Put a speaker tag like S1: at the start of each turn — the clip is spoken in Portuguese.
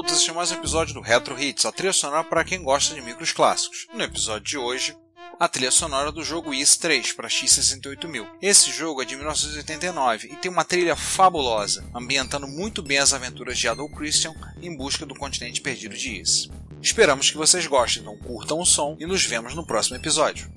S1: A todos, este é mais um episódio do Retro Hits, a trilha sonora para quem gosta de micros clássicos. No episódio de hoje, a trilha sonora do jogo Is 3 para X68000. Esse jogo é de 1989 e tem uma trilha fabulosa, ambientando muito bem as aventuras de Adol Christian em busca do continente perdido de Is. Esperamos que vocês gostem, então curtam o som e nos vemos no próximo episódio.